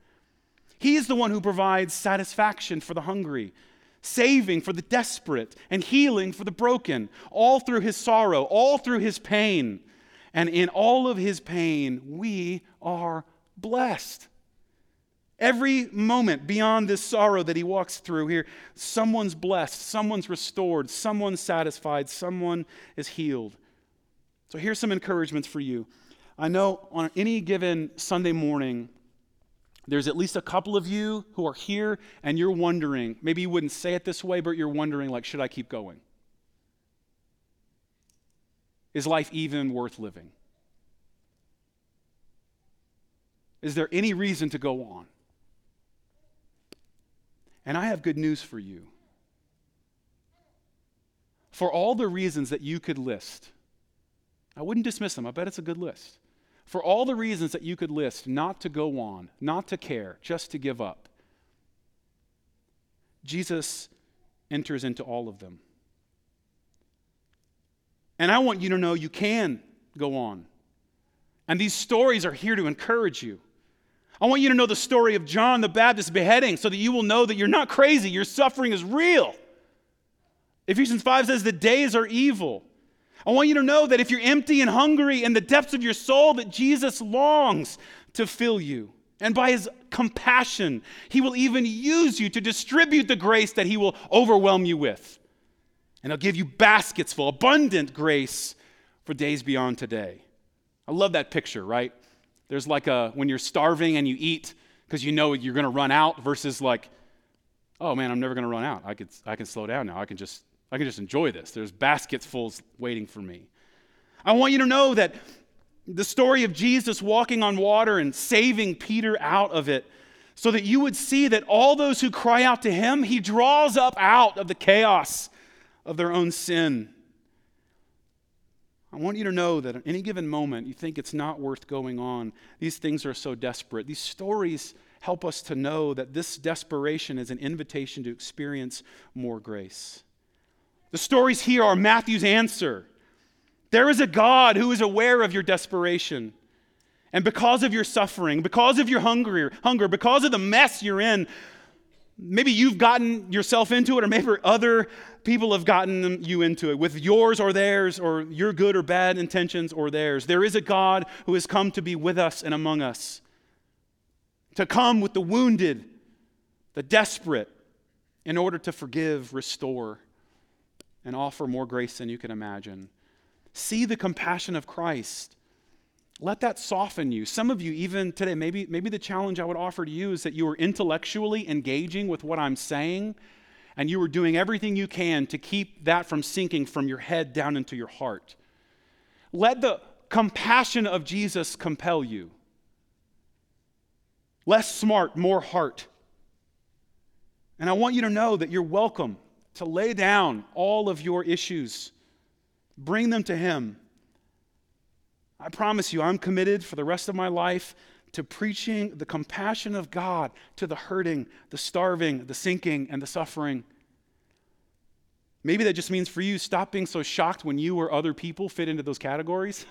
He is the one who provides satisfaction for the hungry, saving for the desperate, and healing for the broken, all through his sorrow, all through his pain. And in all of his pain, we are blessed. Every moment beyond this sorrow that he walks through here, someone's blessed, someone's restored, someone's satisfied, someone is healed. So here's some encouragements for you. I know on any given Sunday morning, there's at least a couple of you who are here and you're wondering, maybe you wouldn't say it this way, but you're wondering, like, should I keep going? Is life even worth living? Is there any reason to go on? And I have good news for you. For all the reasons that you could list, I wouldn't dismiss them. I bet it's a good list. For all the reasons that you could list not to go on, not to care, just to give up, Jesus enters into all of them. And I want you to know you can go on. And these stories are here to encourage you. I want you to know the story of John the Baptist beheading so that you will know that you're not crazy. Your suffering is real. Ephesians 5 says the days are evil. I want you to know that if you're empty and hungry in the depths of your soul, that Jesus longs to fill you. And by his compassion, he will even use you to distribute the grace that he will overwhelm you with. And he'll give you baskets full, abundant grace for days beyond today. I love that picture, right? There's like a when you're starving and you eat because you know you're going to run out versus like, oh man, I'm never going to run out. I could I can slow down now. I can just I can just enjoy this. There's baskets full waiting for me. I want you to know that the story of Jesus walking on water and saving Peter out of it so that you would see that all those who cry out to him, he draws up out of the chaos of their own sin. I want you to know that at any given moment, you think it's not worth going on. These things are so desperate. These stories help us to know that this desperation is an invitation to experience more grace. The stories here are Matthew's answer. There is a God who is aware of your desperation. And because of your suffering, because of your hunger, hunger, because of the mess you're in, maybe you've gotten yourself into it, or maybe other people have gotten you into it with yours or theirs, or your good or bad intentions or theirs. There is a God who has come to be with us and among us, to come with the wounded, the desperate, in order to forgive, restore, and offer more grace than you can imagine. See the compassion of Christ. Let that soften you. Some of you, even today, maybe, maybe the challenge I would offer to you is that you are intellectually engaging with what I'm saying, and you are doing everything you can to keep that from sinking from your head down into your heart. Let the compassion of Jesus compel you. Less smart, more heart. And I want you to know that you're welcome to lay down all of your issues, bring them to Him. I promise you, I'm committed for the rest of my life to preaching the compassion of God to the hurting, the starving, the sinking, and the suffering. Maybe that just means for you, stop being so shocked when you or other people fit into those categories.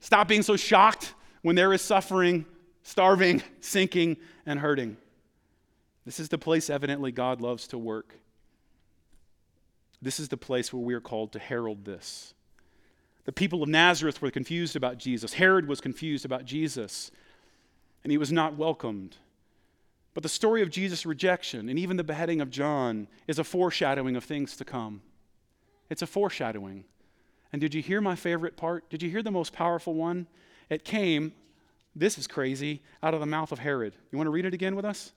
Stop being so shocked when there is suffering, starving, [LAUGHS] sinking, and hurting. This is the place, evidently, God loves to work. This is the place where we are called to herald this. The people of Nazareth were confused about Jesus. Herod was confused about Jesus, and he was not welcomed. But the story of Jesus' rejection and even the beheading of John is a foreshadowing of things to come. It's a foreshadowing. And did you hear my favorite part? Did you hear the most powerful one? It came, this is crazy, out of the mouth of Herod. You want to read it again with us?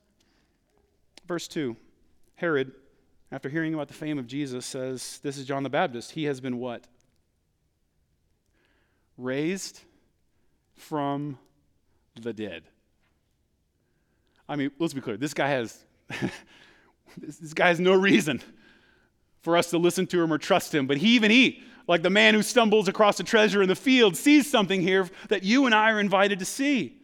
Verse 2 Herod, after hearing about the fame of Jesus, says, This is John the Baptist. He has been what? Raised from the dead. I mean, let's be clear. This guy has [LAUGHS] this guy has no reason for us to listen to him or trust him, but he even he, like the man who stumbles across a treasure in the field, sees something here that you and I are invited to see.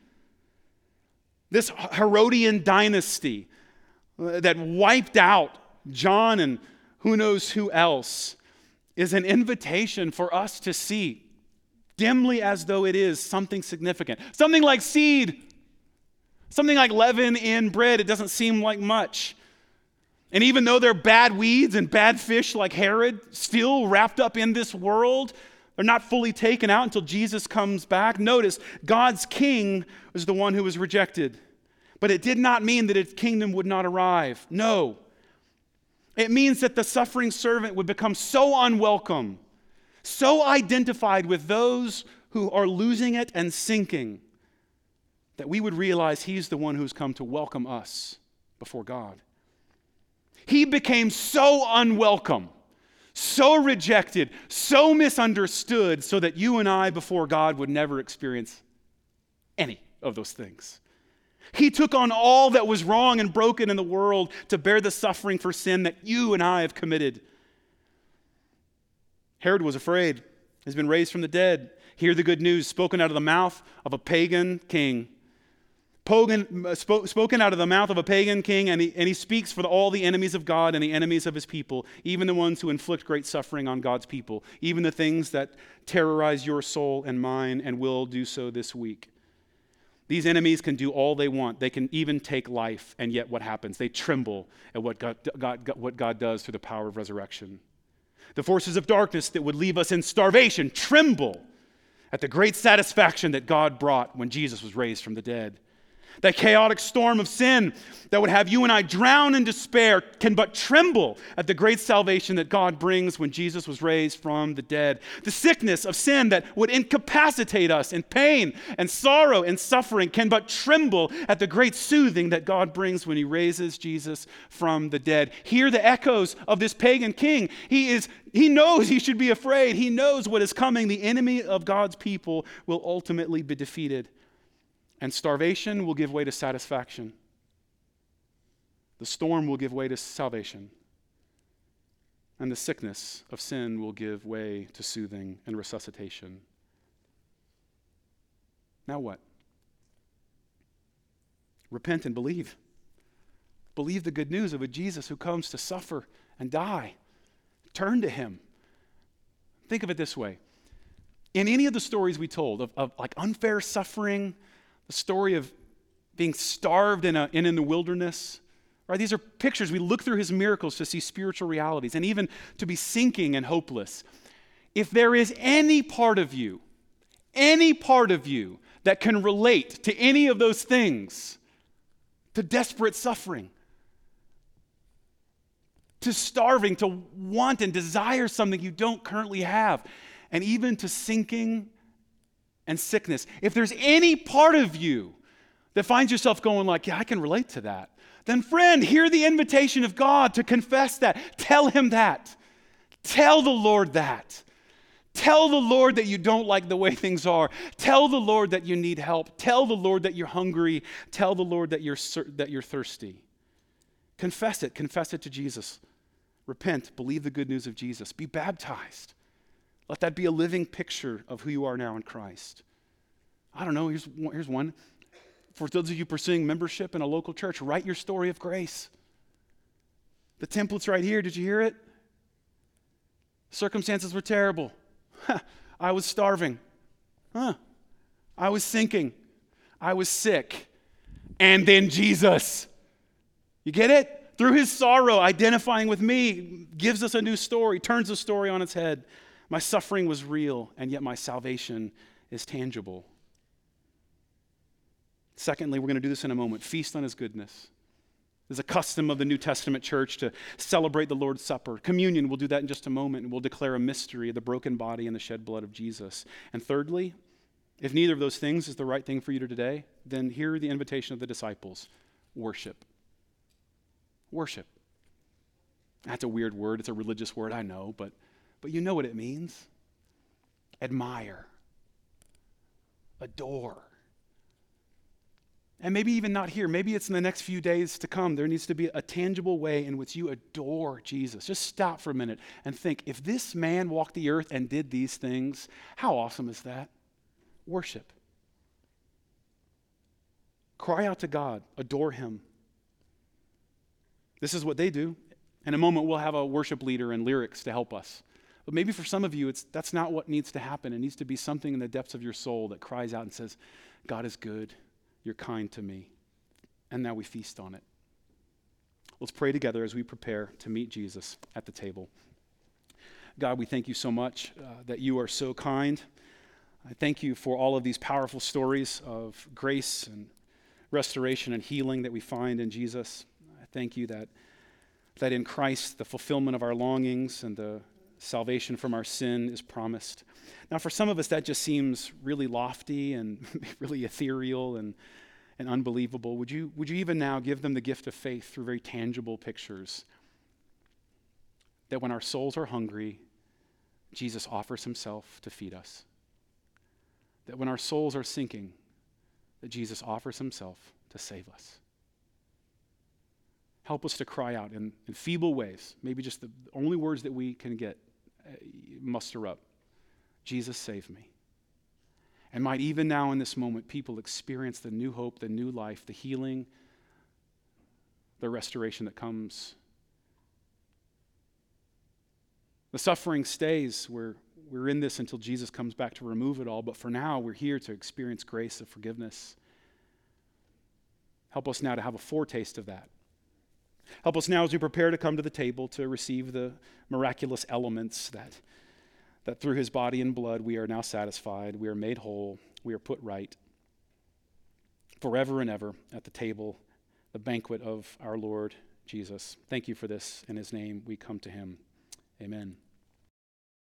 This Herodian dynasty that wiped out John and who knows who else is an invitation for us to see, dimly as though it is, something significant. Something like seed Something like leaven in bread, it doesn't seem like much. And even though they're bad weeds and bad fish like Herod, still wrapped up in this world, they're not fully taken out until Jesus comes back. Notice, God's king was the one who was rejected. But it did not mean that his kingdom would not arrive. No. It means that the suffering servant would become so unwelcome, so identified with those who are losing it and sinking that we would realize He's the one who's come to welcome us before God. He became so unwelcome, so rejected, so misunderstood, so that you and I before God would never experience any of those things. He took on all that was wrong and broken in the world to bear the suffering for sin that you and I have committed. Herod was afraid. He's been raised from the dead. Hear the good news spoken out of the mouth of a pagan king Pogan, uh, spoke, spoken out of the mouth of a pagan king, and he, and he speaks for the, all the enemies of God and the enemies of his people, even the ones who inflict great suffering on God's people, even the things that terrorize your soul and mine and will do so this week. These enemies can do all they want. They can even take life, and yet what happens? They tremble at what God, God, God, what God does through the power of resurrection. The forces of darkness that would leave us in starvation tremble at the great satisfaction that God brought when Jesus was raised from the dead. That chaotic storm of sin that would have you and I drown in despair can but tremble at the great salvation that God brings when Jesus was raised from the dead. The sickness of sin that would incapacitate us in pain and sorrow and suffering can but tremble at the great soothing that God brings when he raises Jesus from the dead. Hear the echoes of this pagan king. He is he knows he should be afraid. He knows what is coming. The enemy of God's people will ultimately be defeated and starvation will give way to satisfaction. The storm will give way to salvation. And the sickness of sin will give way to soothing and resuscitation. Now what? Repent and believe. Believe the good news of a Jesus who comes to suffer and die. Turn to him. Think of it this way. In any of the stories we told of, of like unfair suffering, the story of being starved in, a, in, in the wilderness. Right? These are pictures. We look through his miracles to see spiritual realities and even to be sinking and hopeless. If there is any part of you, any part of you that can relate to any of those things, to desperate suffering, to starving, to want and desire something you don't currently have, and even to sinking and sickness. If there's any part of you that finds yourself going like, yeah, I can relate to that, then friend, hear the invitation of God to confess that. Tell him that. Tell the Lord that. Tell the Lord that you don't like the way [LAUGHS] things are. Tell the Lord that you need help. Tell the Lord that you're hungry. Tell the Lord that you're, that you're thirsty. Confess it. Confess it to Jesus. Repent. Believe the good news of Jesus. Be baptized. Let that be a living picture of who you are now in Christ. I don't know, here's, here's one. For those of you pursuing membership in a local church, write your story of grace. The template's right here. Did you hear it? Circumstances were terrible. [LAUGHS] I was starving. Huh. I was sinking. I was sick. And then Jesus. You get it? Through his sorrow, identifying with me gives us a new story, turns the story on its head. My suffering was real, and yet my salvation is tangible. Secondly, we're going to do this in a moment feast on his goodness. There's a custom of the New Testament church to celebrate the Lord's Supper. Communion, we'll do that in just a moment, and we'll declare a mystery of the broken body and the shed blood of Jesus. And thirdly, if neither of those things is the right thing for you today, then hear the invitation of the disciples worship. Worship. That's a weird word. It's a religious word, I know, but, but you know what it means. Admire, adore. And maybe even not here. Maybe it's in the next few days to come. There needs to be a tangible way in which you adore Jesus. Just stop for a minute and think if this man walked the earth and did these things, how awesome is that? Worship. Cry out to God, adore Him. This is what they do. In a moment, we'll have a worship leader and lyrics to help us. But maybe for some of you, it's, that's not what needs to happen. It needs to be something in the depths of your soul that cries out and says, God is good. You're kind to me. And now we feast on it. Let's pray together as we prepare to meet Jesus at the table. God, we thank you so much uh, that you are so kind. I thank you for all of these powerful stories of grace and restoration and healing that we find in Jesus. I thank you that, that in Christ the fulfillment of our longings and the salvation from our sin is promised. Now, for some of us, that just seems really lofty and [LAUGHS] really ethereal and, and unbelievable. Would you, would you even now give them the gift of faith through very tangible pictures? That when our souls are hungry, Jesus offers himself to feed us. That when our souls are sinking, that Jesus offers himself to save us. Help us to cry out in, in feeble ways, maybe just the only words that we can get, Uh, muster up Jesus, save me. And might even now in this moment, people experience the new hope, the new life, the healing, the restoration that comes. The suffering stays. We're, we're in this until Jesus comes back to remove it all. But for now, we're here to experience grace of forgiveness. Help us now to have a foretaste of that. Help us now as we prepare to come to the table to receive the miraculous elements that that through his body and blood we are now satisfied, we are made whole, we are put right forever and ever at the table, the banquet of our Lord Jesus. Thank you for this. In his name we come to him. Amen.